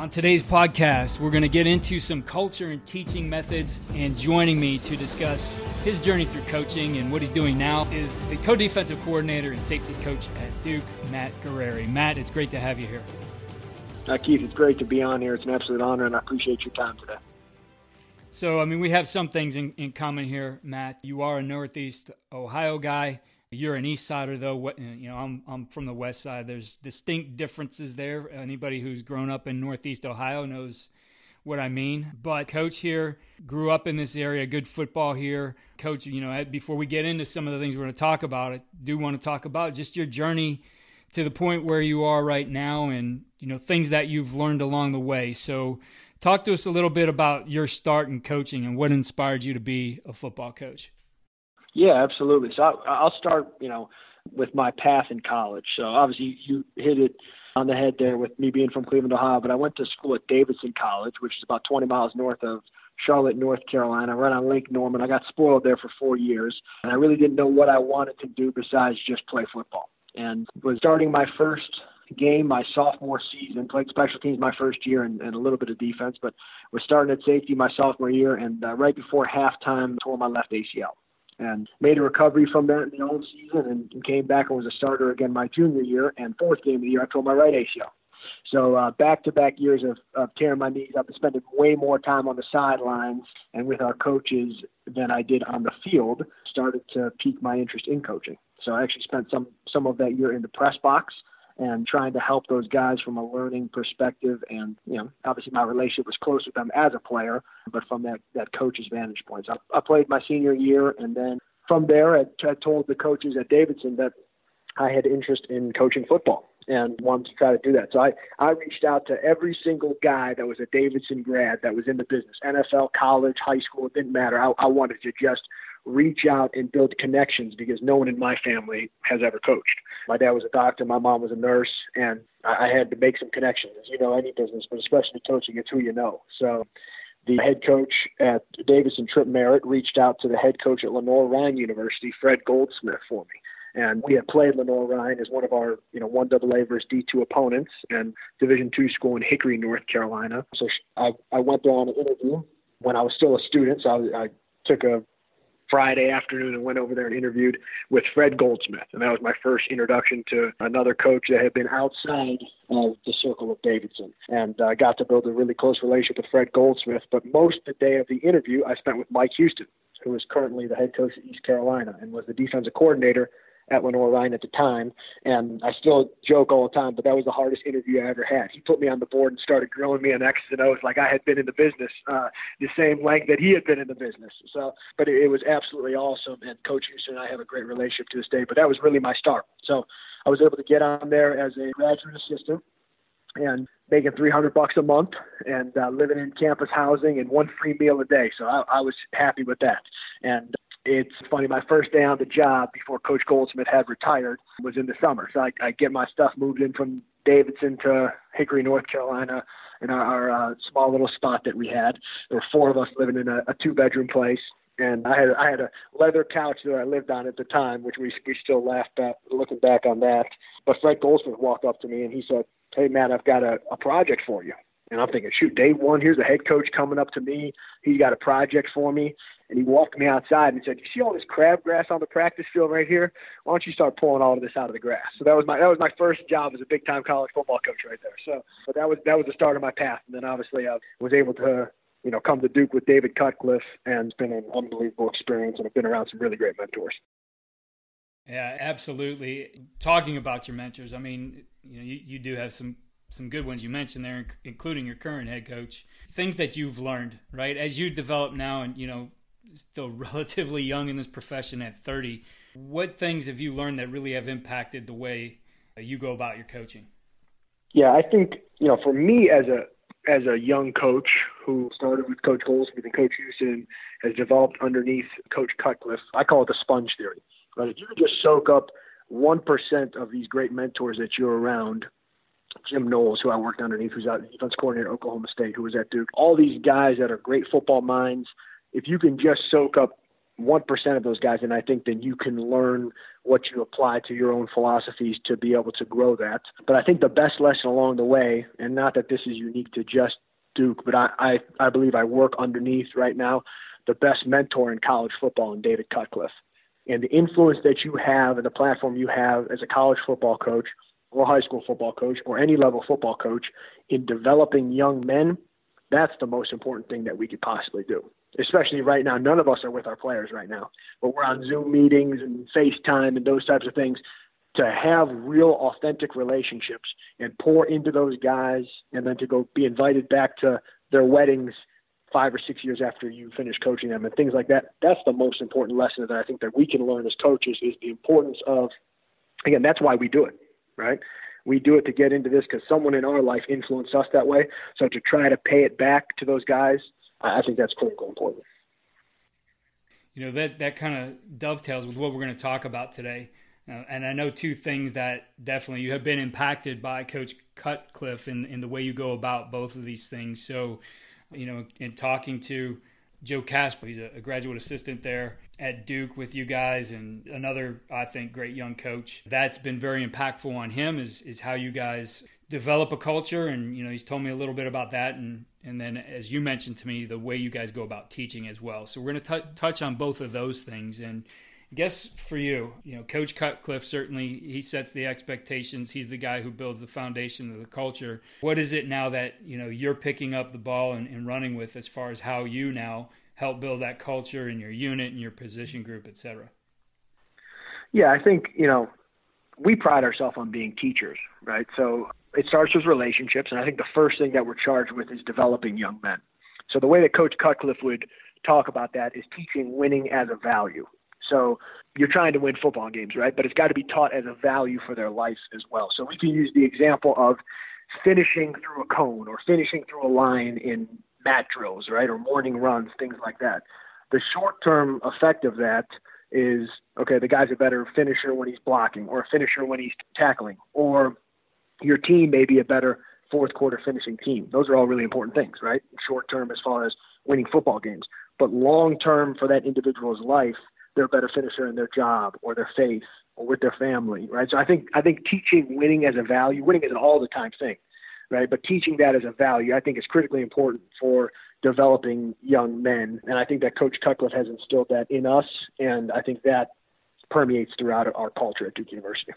On today's podcast, we're going to get into some culture and teaching methods. And joining me to discuss his journey through coaching and what he's doing now is the co defensive coordinator and safeties coach at Duke, Matt Guerrieri. Matt, it's great to have you here. Uh, Keith, it's great to be on here. It's an absolute honor, and I appreciate your time today. So, I mean, we have some things in, in common here, Matt. You are a Northeast Ohio guy. You're an East Sider, though. You know, I'm I'm from the West Side. There's distinct differences there. Anybody who's grown up in Northeast Ohio knows what I mean. But coach here grew up in this area. Good football here. Coach, you know, before we get into some of the things we're going to talk about, I do want to talk about just your journey to the point where you are right now, and you know things that you've learned along the way. So, talk to us a little bit about your start in coaching and what inspired you to be a football coach. Yeah, absolutely. So I, will start, you know, with my path in college. So obviously you hit it on the head there with me being from Cleveland, Ohio. But I went to school at Davidson College, which is about 20 miles north of Charlotte, North Carolina, right on Lake Norman. I got spoiled there for four years, and I really didn't know what I wanted to do besides just play football. And was starting my first game my sophomore season. Played special teams my first year and, and a little bit of defense, but was starting at safety my sophomore year. And uh, right before halftime, tore my left ACL and made a recovery from that in the old season and, came back and was a starter again my junior year and fourth game of the year I tore my right ACL. So uh, back-to-back years of, of tearing my knees up and spending way more time on the sidelines and with our coaches than I did on the field started to pique my interest in coaching. So I actually spent some some of that year in the press box and trying to help those guys from a learning perspective. And you know, obviously my relationship was close with them as a player, but from that that coach's vantage point. So I, I played my senior year, and then from there, I, I told the coaches at Davidson that I had interest in coaching football and wanted to try to do that. So I, I reached out to every single guy that was a Davidson grad that was in the business, NFL, college, high school, it didn't matter. I, I wanted to just reach out and build connections because no one in my family has ever coached. My dad was a doctor, my mom was a nurse, and I had to make some connections. As you know, any business, but especially coaching, it's who you know. So the head coach at Davidson, Trip Merritt, reached out to the head coach at Lenoir-Rhyne University, Fred Goldsmith, for me. And we had played Lenoir-Rhyne as one of our, you know, one AA versus D2 opponents and Division two school in Hickory, North Carolina. So I, I went there on an interview when I was still a student. So I, I took a Friday afternoon and went over there and interviewed with Fred Goldsmith. And that was my first introduction to another coach that had been outside of the circle of Davidson. And I got to build a really close relationship with Fred Goldsmith. But most of the day of the interview, I spent with Mike Houston, who is currently the head coach at East Carolina and was the defensive coordinator at Lenoir-Rhyne at the time. And I still joke all the time, but that was the hardest interview I ever had. He put me on the board and started grilling me on X's and O's like I had been in the business uh, the same length that he had been in the business. So, but it, it was absolutely awesome. And Coach Houston and I have a great relationship to this day. But that was really my start. So I was able to get on there as a graduate assistant and making 300 bucks a month and uh, living in campus housing and one free meal a day. So I, I was happy with that. And it's funny, my first day on the job before Coach Goldsmith had retired was in the summer. So I, I get my stuff moved in from Davidson to Hickory, North Carolina, in our, our uh, small little spot that we had. There were four of us living in a, a two bedroom place. And I had I had a leather couch that I lived on at the time, which we we still laugh at looking back on that. But Fred Goldsmith walked up to me and he said, "Hey Matt, I've got a, a project for you." And I'm thinking, shoot, day one, here's a head coach coming up to me. He's got a project for me. And he walked me outside and said, You see all this crabgrass on the practice field right here? Why don't you start pulling all of this out of the grass? So that was my that was my first job as a big time college football coach right there. So but that was that was the start of my path. And then obviously I was able to, you know, come to Duke with David Cutcliffe and it's been an unbelievable experience and I've been around some really great mentors. Yeah, absolutely. Talking about your mentors, I mean, you know, you, you do have some some good ones you mentioned there, including your current head coach. Things that you've learned, right, as you develop now, and you know, still relatively young in this profession at 30. What things have you learned that really have impacted the way you go about your coaching? Yeah, I think you know, for me as a as a young coach who started with Coach Goldsmith and Coach Houston has developed underneath Coach Cutcliffe. I call it the sponge theory. But if you can just soak up one percent of these great mentors that you're around, Jim Knowles, who I worked underneath, who's out defense coordinator at Oklahoma State, who was at Duke. All these guys that are great football minds. If you can just soak up 1% of those guys, and I think then you can learn what you apply to your own philosophies to be able to grow that. But I think the best lesson along the way, and not that this is unique to just Duke, but I, I, I believe I work underneath right now the best mentor in college football in David Cutcliffe. And the influence that you have and the platform you have as a college football coach or high school football coach or any level football coach in developing young men, that's the most important thing that we could possibly do especially right now. None of us are with our players right now, but we're on Zoom meetings and FaceTime and those types of things. To have real, authentic relationships and pour into those guys, and then to go be invited back to their weddings five or six years after you finish coaching them and things like that. That's the most important lesson that I think that we can learn as coaches is the importance of. Again, that's why we do it, right? We do it to get into this because someone in our life influenced us that way. So to try to pay it back to those guys I think that's critically important. You know that that kind of dovetails with what we're going to talk about today. Uh, and I know two things that definitely you have been impacted by Coach Cutcliffe in in the way you go about both of these things. So, you know, in talking to Joe Casper, he's a graduate assistant there at Duke with you guys, and another I think great young coach. That's been very impactful on him is is how you guys develop a culture and you know he's told me a little bit about that and and then as you mentioned to me the way you guys go about teaching as well. So we're going to touch on both of those things. And I guess for you you know coach cutcliffe certainly he sets the expectations. He's the guy who builds the foundation of the culture. What is it now that you know you're picking up the ball and, and running with as far as how you now help build that culture in your unit and your position group etc yeah i think you know we pride ourselves on being teachers right? So it starts with relationships, and I think the first thing that we're charged with is developing young men. So the way that Coach Cutcliffe would talk about that is teaching winning as a value. So you're trying to win football games, right? But it's got to be taught as a value for their life as well. So we can use the example of finishing through a cone or finishing through a line in mat drills, right? Or morning runs, things like that. The short term effect of that is okay, the guy's a better finisher when he's blocking or a finisher when he's tackling or your team may be a better fourth quarter finishing team. Those are all really important things, right? Short term as far as winning football games, but long term for that individual's life, they're a better finisher in their job or their faith or with their family, right? So I think I think teaching winning as a value, winning is an all the time thing, right? But teaching that as a value, I think is critically important for developing young men, and I think that Coach Cutcliffe has instilled that in us, and I think that permeates throughout our culture at Duke University.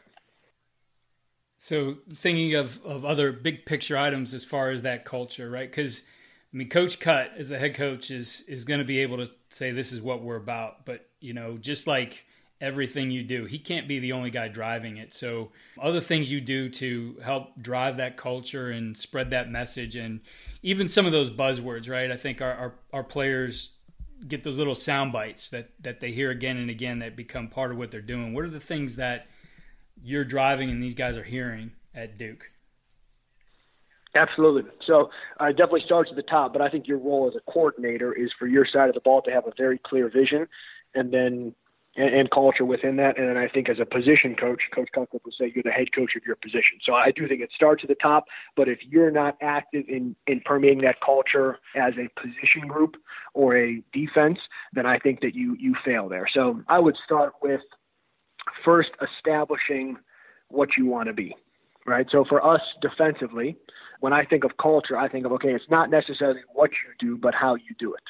So thinking of, of other big picture items as far as that culture, right? Because I mean, Coach Cut as the head coach is is going to be able to say this is what we're about. But you know, just like everything you do, he can't be the only guy driving it. So other things you do to help drive that culture and spread that message, and even some of those buzzwords, right? I think our our, our players get those little sound bites that that they hear again and again that become part of what they're doing. What are the things that you're driving and these guys are hearing at Duke? Absolutely. So uh, it definitely starts at the top, but I think your role as a coordinator is for your side of the ball to have a very clear vision, and then and, and culture within that. And then I think as a position coach, Coach Cutcliffe would say you're the head coach of your position. So I do think it starts at the top, but if you're not active in in permeating that culture as a position group or a defense, then I think that you you fail there. So I would start with first establishing what you want to be, right? So for us defensively, when I think of culture, I think of, okay, it's not necessarily what you do, but how you do it,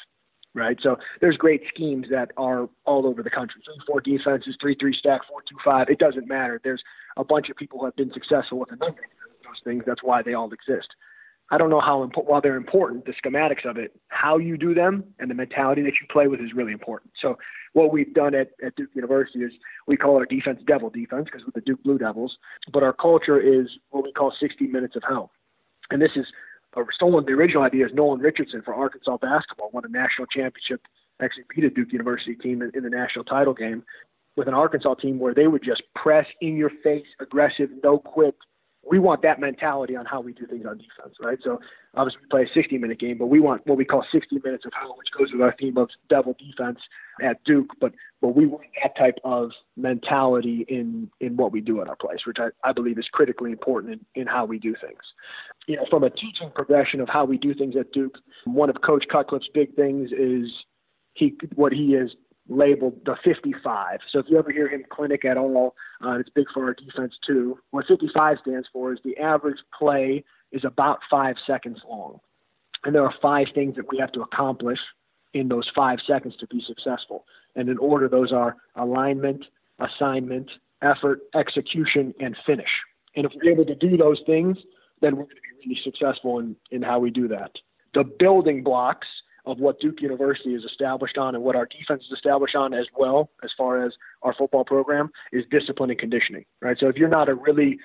right? So there's great schemes that are all over the country. Three, four defenses, three, three stack, four, two, five. It doesn't matter. There's a bunch of people who have been successful with a number of those things. That's why they all exist. I don't know how important, while they're important, the schematics of it, how you do them and the mentality that you play with is really important. So what we've done at, at Duke University is we call our defense devil defense because we're the Duke Blue Devils, but our culture is what we call 60 minutes of hell. And this is uh, stolen. The original idea is Nolan Richardson for Arkansas basketball won a national championship, actually beat a Duke University team in, in the national title game with an Arkansas team where they would just press in your face, aggressive, no quit, we want that mentality on how we do things on defense, right? So obviously we play a 60 minute game, but we want what we call 60 minutes of hell, which goes with our theme of devil defense at Duke. But but we want that type of mentality in in what we do at our place, which I, I believe is critically important in, in how we do things. You know, from a teaching progression of how we do things at Duke, one of Coach Cutcliffe's big things is he what he has labeled the 55. So if you ever hear him clinic at all, uh, it's big for our defense too. What 55 stands for is the average play is about five seconds long. And there are five things that we have to accomplish in those five seconds to be successful. And in order, those are alignment, assignment, effort, execution, and finish. And if we're able to do those things, then we're going to be really successful in, in how we do that. The building blocks of what Duke University is established on and what our defense is established on as well, as far as our football program, is discipline and conditioning. Right. So if you're not a really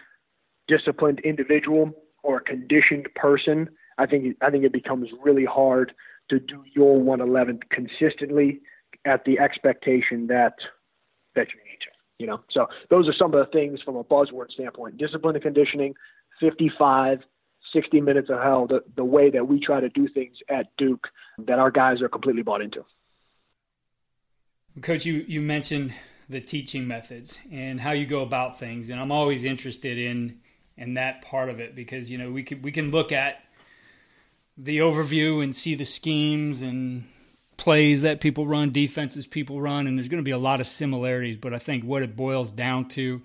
disciplined individual or a conditioned person, I think I think it becomes really hard to do your 111 consistently at the expectation that that you need to. You know, so those are some of the things from a buzzword standpoint: discipline and conditioning, 55, 60 minutes of hell. The the way that we try to do things at Duke that our guys are completely bought into. Coach, you you mentioned the teaching methods and how you go about things, and I'm always interested in in that part of it because you know we can we can look at the overview and see the schemes and plays that people run, defenses people run, and there's going to be a lot of similarities. But I think what it boils down to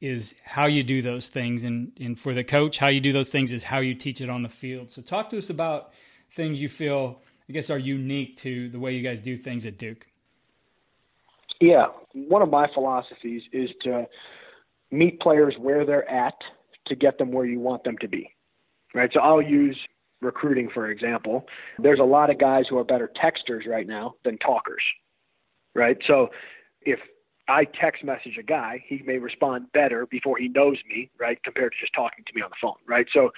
is how you do those things, and and for the coach, how you do those things is how you teach it on the field. So talk to us about things you feel, I guess, are unique to the way you guys do things at Duke. Yeah, one of my philosophies is to meet players where they're at to get them where you want them to be. Right. So I'll use recruiting, for example, there's a lot of guys who are better texters right now than talkers, right? So if I text message a guy, he may respond better before he knows me, right, compared to just talking to me on the phone, right? So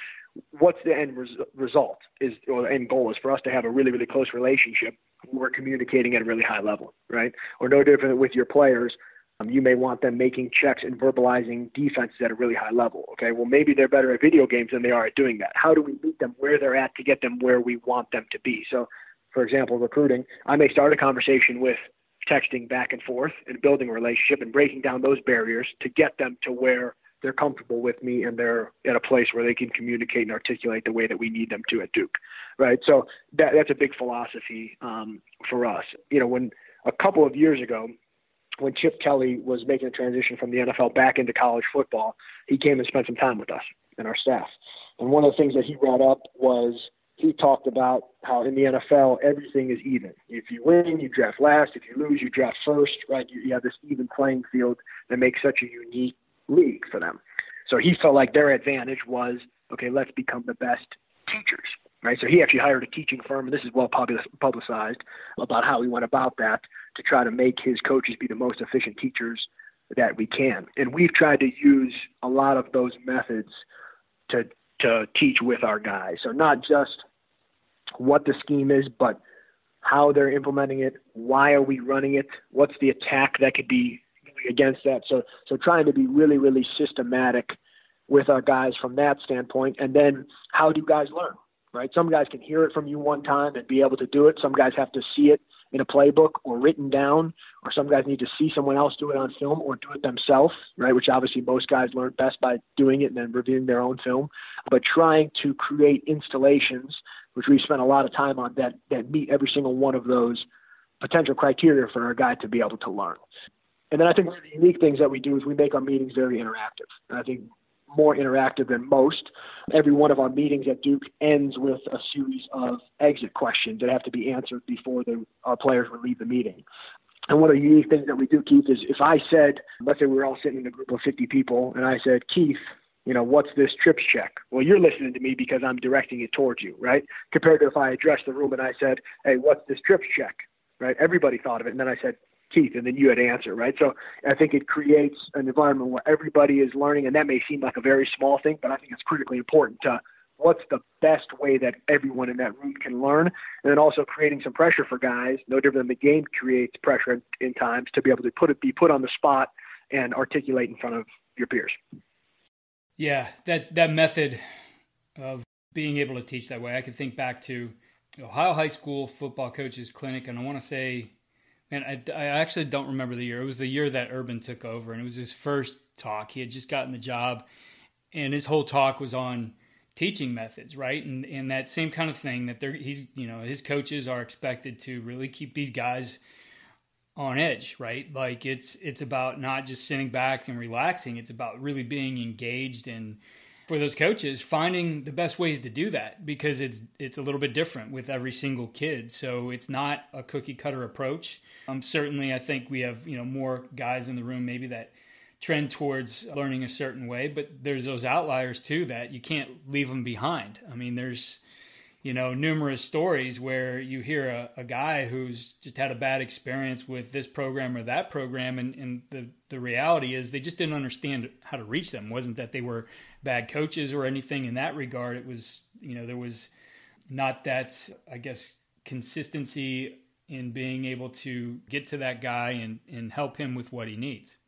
what's the end res- result is or end goal is for us to have a really really close relationship we're communicating at a really high level right or no different with your players um, you may want them making checks and verbalizing defenses at a really high level. Okay, well maybe they're better at video games than they are at doing that. How do we meet them where they're at to get them where we want them to be? So, for example, recruiting, I may start a conversation with texting back and forth and building a relationship and breaking down those barriers to get them to where they're comfortable with me and they're at a place where they can communicate and articulate the way that we need them to at Duke, right? So that that's a big philosophy um, for us. You know, when a couple of years ago, when Chip Kelly was making a transition from the NFL back into college football, he came and spent some time with us and our staff. And one of the things that he brought up was he talked about how in the NFL everything is even. If you win, you draft last. If you lose, you draft first. Right? You, you have this even playing field that makes such a unique league for them. So he felt like their advantage was okay. Let's become the best teachers right? So he actually hired a teaching firm, and this is well publicized about how he went about that to try to make his coaches be the most efficient teachers that we can. And we've tried to use a lot of those methods to to teach with our guys. So not just what the scheme is, but how they're implementing it, why are we running it, what's the attack that could be against that. So so trying to be really really systematic with our guys from that standpoint, and then how do guys learn? right? Some guys can hear it from you one time and be able to do it. Some guys have to see it in a playbook or written down, or some guys need to see someone else do it on film or do it themselves, right? Which obviously most guys learn best by doing it and then reviewing their own film. But trying to create installations, which we spent a lot of time on, that that meet every single one of those potential criteria for our guy to be able to learn. And then I think one of the unique things that we do is we make our meetings very interactive. And I think more interactive than most. Every one of our meetings at Duke ends with a series of exit questions that have to be answered before the, our players would leave the meeting. And one of the unique things that we do, Keith, is if I said, let's say we were all sitting in a group of 50 people, and I said, Keith, you know, what's this trips check? Well, you're listening to me because I'm directing it towards you, right? Compared to if I addressed the room and I said, hey, what's this trips check? Right? Everybody thought of it. And then I said, Keith, and then you had to answer, right? So I think it creates an environment where everybody is learning, and that may seem like a very small thing, but I think it's critically important to what's the best way that everyone in that room can learn, and then also creating some pressure for guys, no different than the game creates pressure in, in times to be able to put it, be put on the spot and articulate in front of your peers. Yeah, that that method of being able to teach that way, I can think back to Ohio High School football coaches clinic, and I want to say and I, I actually don't remember the year. It was the year that Urban took over, and it was his first talk. He had just gotten the job, and his whole talk was on teaching methods, right? And and that same kind of thing that they're he's you know his coaches are expected to really keep these guys on edge, right? Like it's it's about not just sitting back and relaxing. It's about really being engaged and for those coaches finding the best ways to do that because it's it's a little bit different with every single kid. So it's not a cookie cutter approach. Um, certainly, I think we have you know more guys in the room maybe that trend towards learning a certain way, but there's those outliers too that you can't leave them behind. I mean, there's you know, numerous stories where you hear a, a, guy who's just had a bad experience with this program or that program, and, and the, the reality is they just didn't understand how to reach them. It wasn't that they were bad coaches or anything in that regard. It was, you know, there was not that, I guess, consistency in being able to get to that guy and, and help him with what he needs.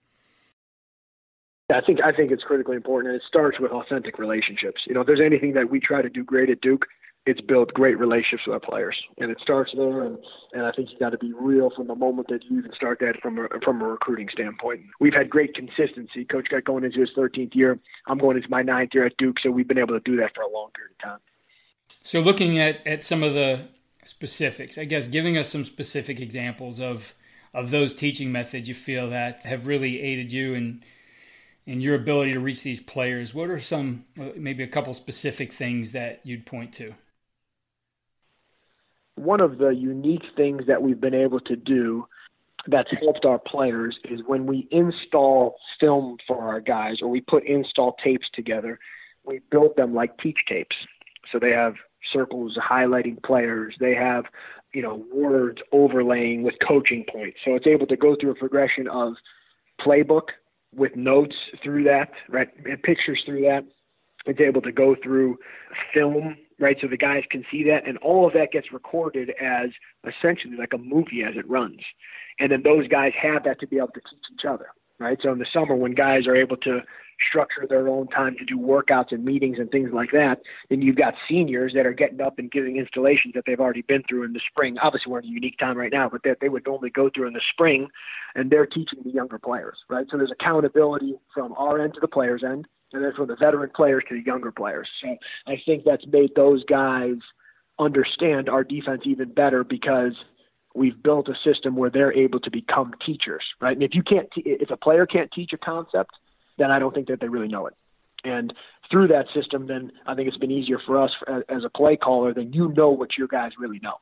I think I think it's critically important, and it starts with authentic relationships. You know, if there's anything that we try to do great at Duke, it's built great relationships with our players, and it starts there. And, and I think you Cut to be real from the moment that you even start that from a, from a recruiting standpoint. We've had great consistency. Coach got going into his 13th year. I'm going into my ninth year at Duke, so we've been able to do that for a long period of time. So, looking at at some of the specifics, I guess, giving us some specific examples of of those teaching methods you feel that have really aided you in in your ability to reach these players. What are some uh, maybe a couple specific things that you'd point to? One of the unique things that we've been able to do that's helped our players is when we install film for our guys or we put install tapes together, we build them like teach tapes. So they have circles highlighting players. They have, you know, words overlaying with coaching points. So it's able to go through a progression of playbook with notes through that, right, and pictures through that. It's able to go through film right? So the guys can see that, and all of that gets recorded as essentially like a movie as it runs. And then those guys have that to be able to teach each other, right? So in the summer, when guys are able to structure their own time to do workouts and meetings and things like that, then you've got seniors that are getting up and giving installations that they've already been through in the spring. Obviously, we're in a unique time right now, but that they would normally go through in the spring, and they're teaching the younger players, right? So there's accountability from our end to the players' end and then from the veteran players to the younger players. So I think that's made those guys understand our defense even better because we've built a system where they're able to become teachers, right? And if you can't, if a player can't teach a concept, then I don't think that they really know it. And through that system, then I think it's been easier for us as a play caller. Then you know what your guys really know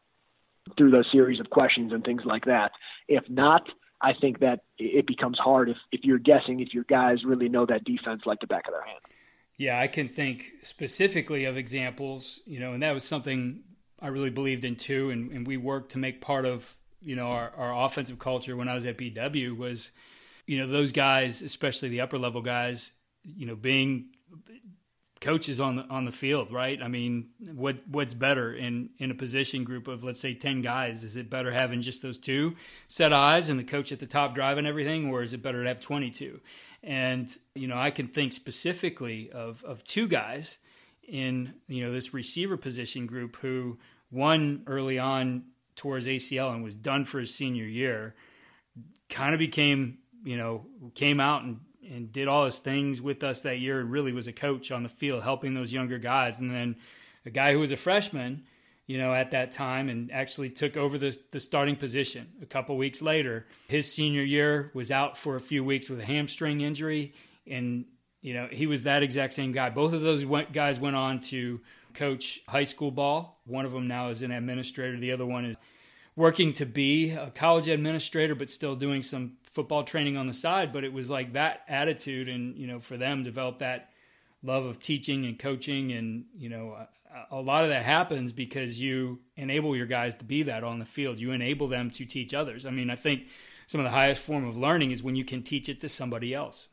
through those series of questions and things like that. If not, I think that it becomes hard if, if you're guessing if your guys really know that defense like the back of their hand. Yeah, I can think specifically of examples, you know, and that was something I really believed in too. And, and we worked to make part of, you know, our, our offensive culture when I was at BW was, you know, those guys, especially the upper level guys, you know, being coaches on the on the field, right? I mean, what what's better in in a position group of let's say ten guys? Is it better having just those two set eyes and the coach at the top driving everything, or is it better to have twenty two? And you know, I can think specifically of of two guys in you know this receiver position group who one early on towards ACL and was done for his senior year, kind of became you know came out and and did all his things with us that year and really was a coach on the field helping those younger guys. And then a guy who was a freshman, you know, at that time and actually took over the, the starting position a couple weeks later. His senior year was out for a few weeks with a hamstring injury. And, you know, he was that exact same guy. Both of those went, guys went on to coach high school ball. One of them now is an administrator, the other one is working to be a college administrator, but still doing some football training on the side, but it was like that attitude, and you know, for them develop that love of teaching and coaching, and you know, a, a lot of that happens because you enable your guys to be that on the field. You enable them to teach others. I mean, I think some of the highest form of learning is when you can teach it to somebody else.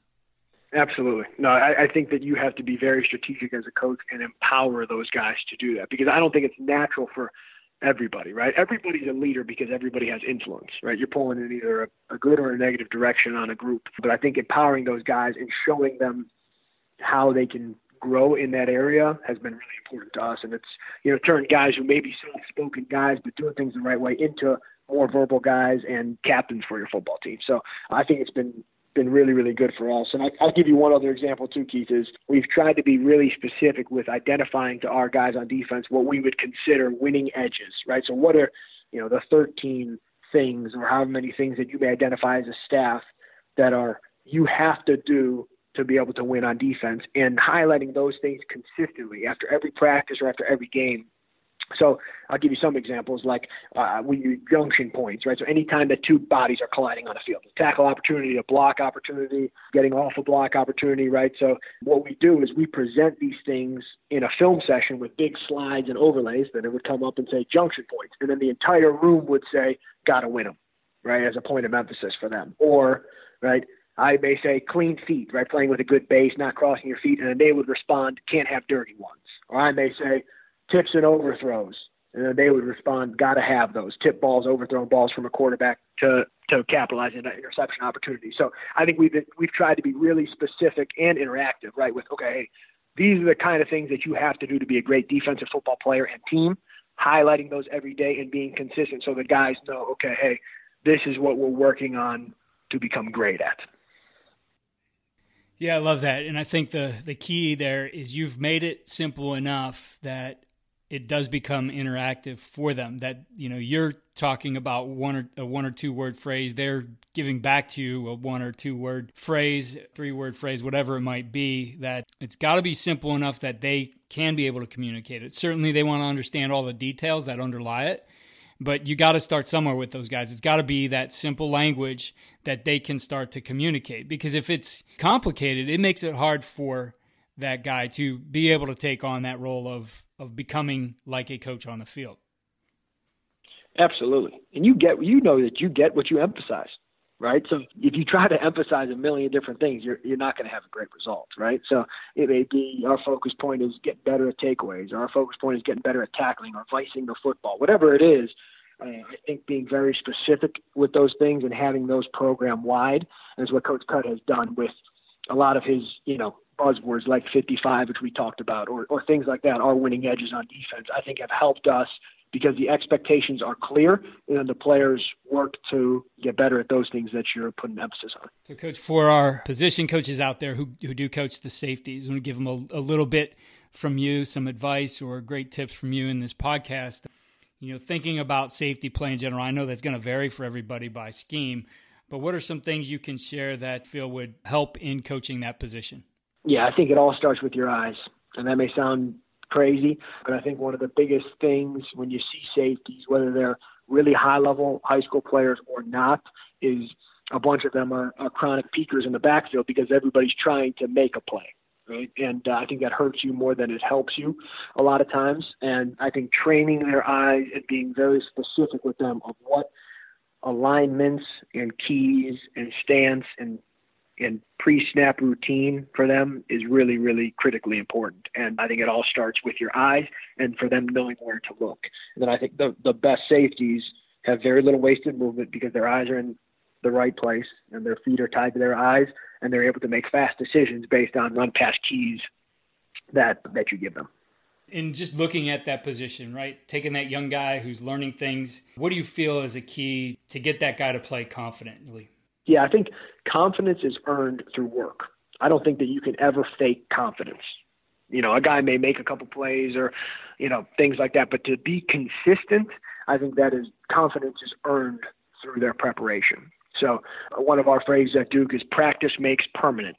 Absolutely. No, I, I think that you have to be very strategic as a coach and empower those guys to do that because I don't think it's natural for everybody, right? Everybody's a leader because everybody has influence, right? You're pulling in either a, a good or a negative direction on a group. But I think empowering those guys and showing them how they can grow in that area has been really important to us. And it's, you know, turned guys who may be soft spoken guys, but doing things the right way into more verbal guys and captains for your football team. So I think it's been been really, really good for us. And I, I'll give you one other example too, Keith, is we've tried to be really specific with identifying to our guys on defense what we would consider winning edges, right? So what are, you know, the 13 things or however many things that you may identify as a staff that are you have to do to be able to win on defense and highlighting those things consistently after every practice or after every game so I'll give you some examples, like uh, we use junction points, right? So anytime that two bodies are colliding on a field, a tackle opportunity, a block opportunity, getting off a block opportunity, right? So what we do is we present these things in a film session with big slides and overlays. Then it would come up and say junction points, and then the entire room would say, "Got to win them," right? As a point of emphasis for them, or right. I may say clean feet, right? Playing with a good base, not crossing your feet, and then they would respond, can't have dirty ones. Or I may say tips and overthrows. And they would respond, got to have those tip balls, overthrown balls from a quarterback to to capitalize on an interception opportunity. So I think we've been, we've tried to be really specific and interactive, right? With okay, these are the kind of things that you have to do to be a great defensive football player and team. Highlighting those every day and being consistent, so the guys know, okay, hey, this is what we're working on to become great at. Yeah, I love that. And I think the the key there is you've made it simple enough that it does become interactive for them that you know you're talking about one or a one or two word phrase they're giving back to you a one or two word phrase three word phrase whatever it might be that it's got to be simple enough that they can be able to communicate it. Certainly they want to understand all the details that underlie it but you got to start somewhere with those guys. It's got to be that simple language that they can start to communicate because if it's complicated it makes it hard for that guy to be able to take on that role of of becoming like a coach on the field. Absolutely. And you get you know that you get what you emphasize, right? So if you try to emphasize a million different things, you're you're not going to have a great result, right? So it may be our focus point is getting better at takeaways, or our focus point is getting better at tackling or vicing the football, whatever it is. I think being very specific with those things and having those program wide is what Coach Cut has done with a lot of his, you know, buzzwords like 55, which we talked about, or, or things like that, our winning edges on defense, I think have helped us because the expectations are clear and the players work to get better at those things that you're putting emphasis on. So, coach, for our position coaches out there who, who do coach the safeties, I'm going to give them a, a little bit from you, some advice or great tips from you in this podcast. You know, thinking about safety play in general, I know that's going to vary for everybody by scheme, but what are some things you can share that feel would help in coaching that position? Yeah, I think it all starts with your eyes. And that may sound crazy, but I think one of the biggest things when you see safeties, whether they're really high level high school players or not, is a bunch of them are, are chronic peekers in the backfield because everybody's trying to make a play. Right? And uh, I think that hurts you more than it helps you a lot of times. And I think training their eyes and being very specific with them of what alignments and keys and stance and and pre-snap routine for them is really, really critically important. And I think it all starts with your eyes and for them knowing where to look. And then I think the the best safeties have very little wasted movement because their eyes are in the right place and their feet are tied to their eyes and they're able to make fast decisions based on run pass keys that that you give them. In just looking at that position, right? Taking that young guy who's learning things, what do you feel is a key to get that guy to play confidently? Yeah, I think confidence is earned through work. I don't think that you can ever fake confidence. You know, a guy may make a couple plays or, you know, things like that, but to be consistent, I think that is confidence is earned through their preparation. So uh, one of our phrases at Duke is practice makes permanent.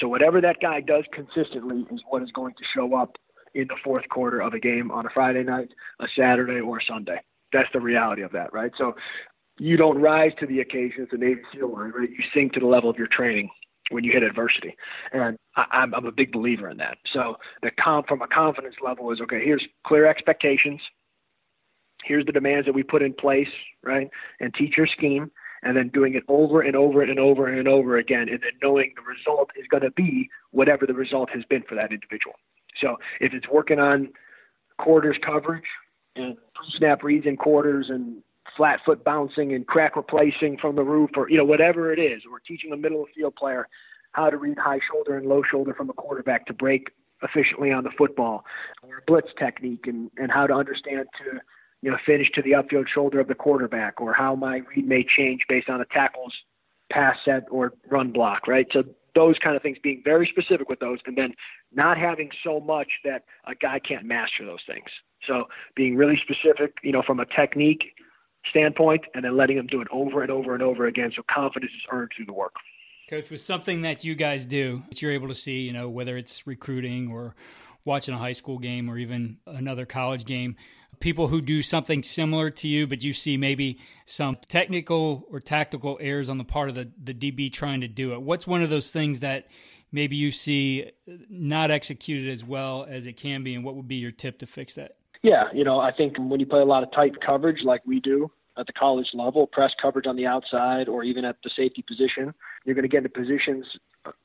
So whatever that guy does consistently is what is going to show up in the fourth quarter of a game on a Friday night, a Saturday, or a Sunday. That's the reality of that, right? So you don't rise to the occasion as a Navy SEAL right? You sink to the level of your training when you hit adversity. And I, I'm, I'm a big believer in that. So the comp from a confidence level is okay, here's clear expectations. Here's the demands that we put in place, right? And teach your scheme and then doing it over and over and over and over again, and then knowing the result is going to be whatever the result has been for that individual. So if it's working on quarters coverage and snap reads in quarters and flat foot bouncing and crack replacing from the roof or you know whatever it is or teaching a middle of field player how to read high shoulder and low shoulder from a quarterback to break efficiently on the football or blitz technique and and how to understand to you know finish to the upfield shoulder of the quarterback or how my read may change based on a tackle's pass set or run block right? So those kind of things being very specific with those and then not having so much that a guy can't master those things. So being really specific you know from a technique standpoint, and then letting them do it over and over and over again. So confidence is earned through the work. Coach, with something that you guys do that you're able to see, you know, whether it's recruiting or watching a high school game or even another college game, people who do something similar to you, but you see maybe some technical or tactical errors on the part of the, the DB trying to do it. What's one of those things that maybe you see not executed as well as it can be, and what would be your tip to fix that? Yeah, you know, I think when you play a lot of tight coverage like we do at the college level, press coverage on the outside or even at the safety position, you're going to get into positions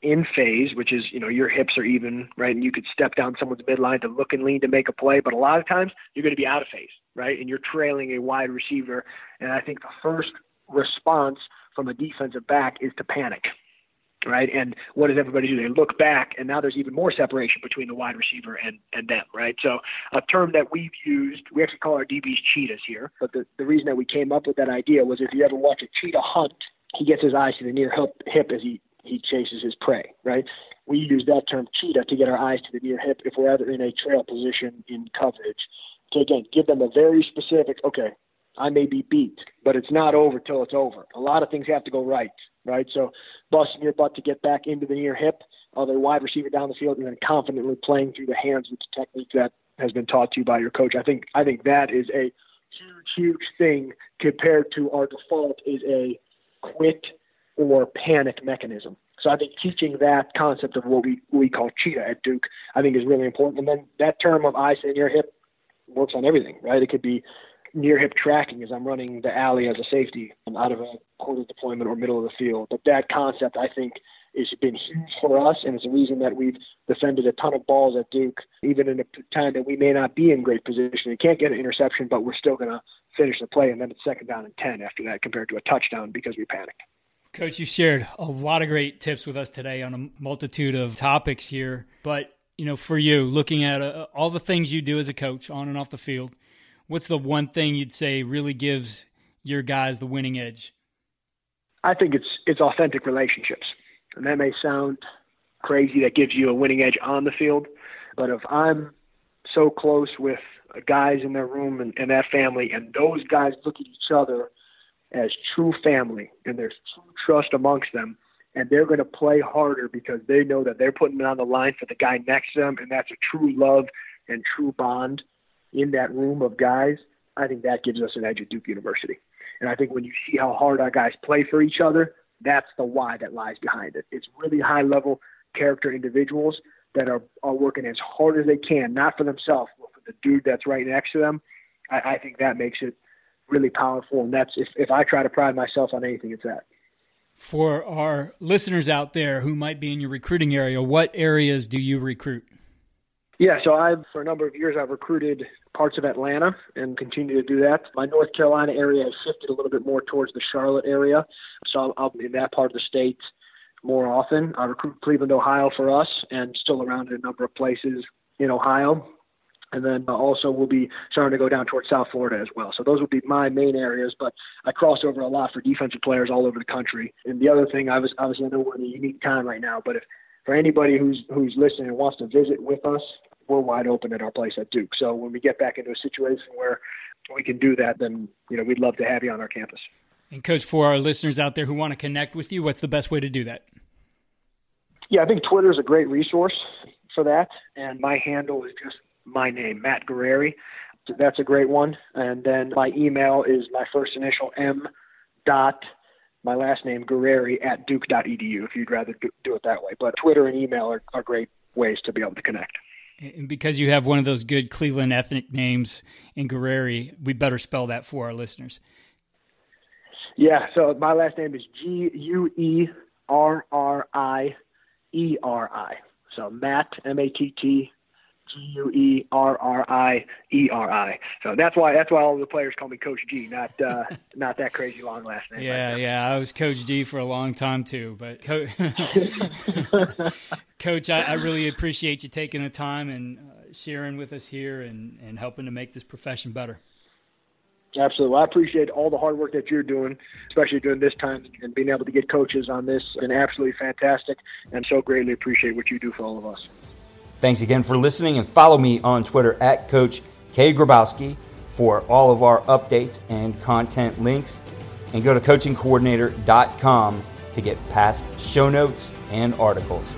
in phase, which is, you know, your hips are even, right? And you could step down someone's midline to look and lean to make a play, but a lot of times you're going to be out of phase, right? And you're trailing a wide receiver. And I think the first response from a defensive back is to panic, right? And what does everybody do? They look back, and now there's even more separation between the wide receiver and, and them, right? So a term that we've used, we actually call our DBs cheetahs here, but the, the reason that we came up with that idea was if you ever watch a cheetah hunt, he gets his eyes to the near hip, hip as he, he chases his prey, right? We use that term cheetah to get our eyes to the near hip if we're ever in a trail position in coverage. To again give them a very specific, okay, I may be beat, but it's not over till it's over. A lot of things have to go right, right? So busting your butt to get back into the near hip of a wide receiver down the field and then confidently playing through the hands with the technique that has been taught to you by your coach. I think I think that is a huge, huge thing compared to our default is a quit or panic mechanism. So I think teaching that concept of what we, we call cheetah at Duke, I think is really important. And then that term of eyes in your hip works on everything, right? It could be near hip tracking as I'm running the alley as a safety out of a quarter deployment or middle of the field. But that concept, I think, has been huge for us, and it's a reason that we've defended a ton of balls at Duke, even in a time that we may not be in great position. We can't get an interception, but we're still going to finish the play, and then it's second down and 10 after that compared to a touchdown because we panicked. Coach, you shared a lot of great tips with us today on a multitude of topics here. But, you know, for you, looking at uh, all the things you do as a coach on and off the field, what's the one thing you'd say really gives your guys the winning edge? I think it's it's authentic relationships. And that may sound crazy that gives you a winning edge on the field, but if I'm so close with guys in their room and, and that family and those guys look at each other as true family and there's true trust amongst them and they're going to play harder because they know that they're putting it on the line for the guy next to them and that's a true love and true bond in that room of guys, I think that gives us an edge at Duke University. And I think when you see how hard our guys play for each other, that's the why that lies behind it. It's really high level character individuals that are, are working as hard as they can, not for themselves, but for the dude that's right next to them. I, I think that makes it really powerful. And that's if, if I try to pride myself on anything, it's that. For our listeners out there who might be in your recruiting area, what areas do you recruit? Yeah, so I've for a number of years I've recruited parts of Atlanta and continue to do that. My North Carolina area has shifted a little bit more towards the Charlotte area, so I'll be in that part of the state more often. I recruit Cleveland, Ohio for us, and still around in a number of places in Ohio. And then also we'll be starting to go down towards South Florida as well. So those would be my main areas, but I cross over a lot for defensive players all over the country. And the other thing, I was obviously I know we're in a unique time right now, but if for anybody who's who's listening and wants to visit with us, we're wide open at our place at Duke. So when we get back into a situation where we can do that, then you know we'd love to have you on our campus. And coach, for our listeners out there who want to connect with you, what's the best way to do that? Yeah, I think Twitter is a great resource for that, and my handle is just my name, Matt Guerrieri. That's a great one. And then my email is my first initial M dot my last name Guerrieri at duke.edu if you'd rather do it that way. But Twitter and email are, are great ways to be able to connect. And because you have one of those good Cleveland ethnic names in Guerrieri, we better spell that for our listeners. Yeah, so my last name is G U E R R I E R I. So Matt M A T T G U E R R I E R I. So that's why that's why all the players call me Coach G, not uh, not that crazy long last name. Yeah, right yeah, I was Coach G for a long time too. But Co- Coach, I, I, really appreciate you taking the time and uh, sharing with us here and and helping to make this profession better. Absolutely. Well, I appreciate all the hard work that you're doing, especially during this time and being able to get coaches on this. And absolutely fantastic. And so greatly appreciate what you do for all of us. Thanks again for listening and follow me on Twitter at Coach K. Grabowski. for all of our updates and content links. And go to coachingcoordinator.com to get past show notes and articles.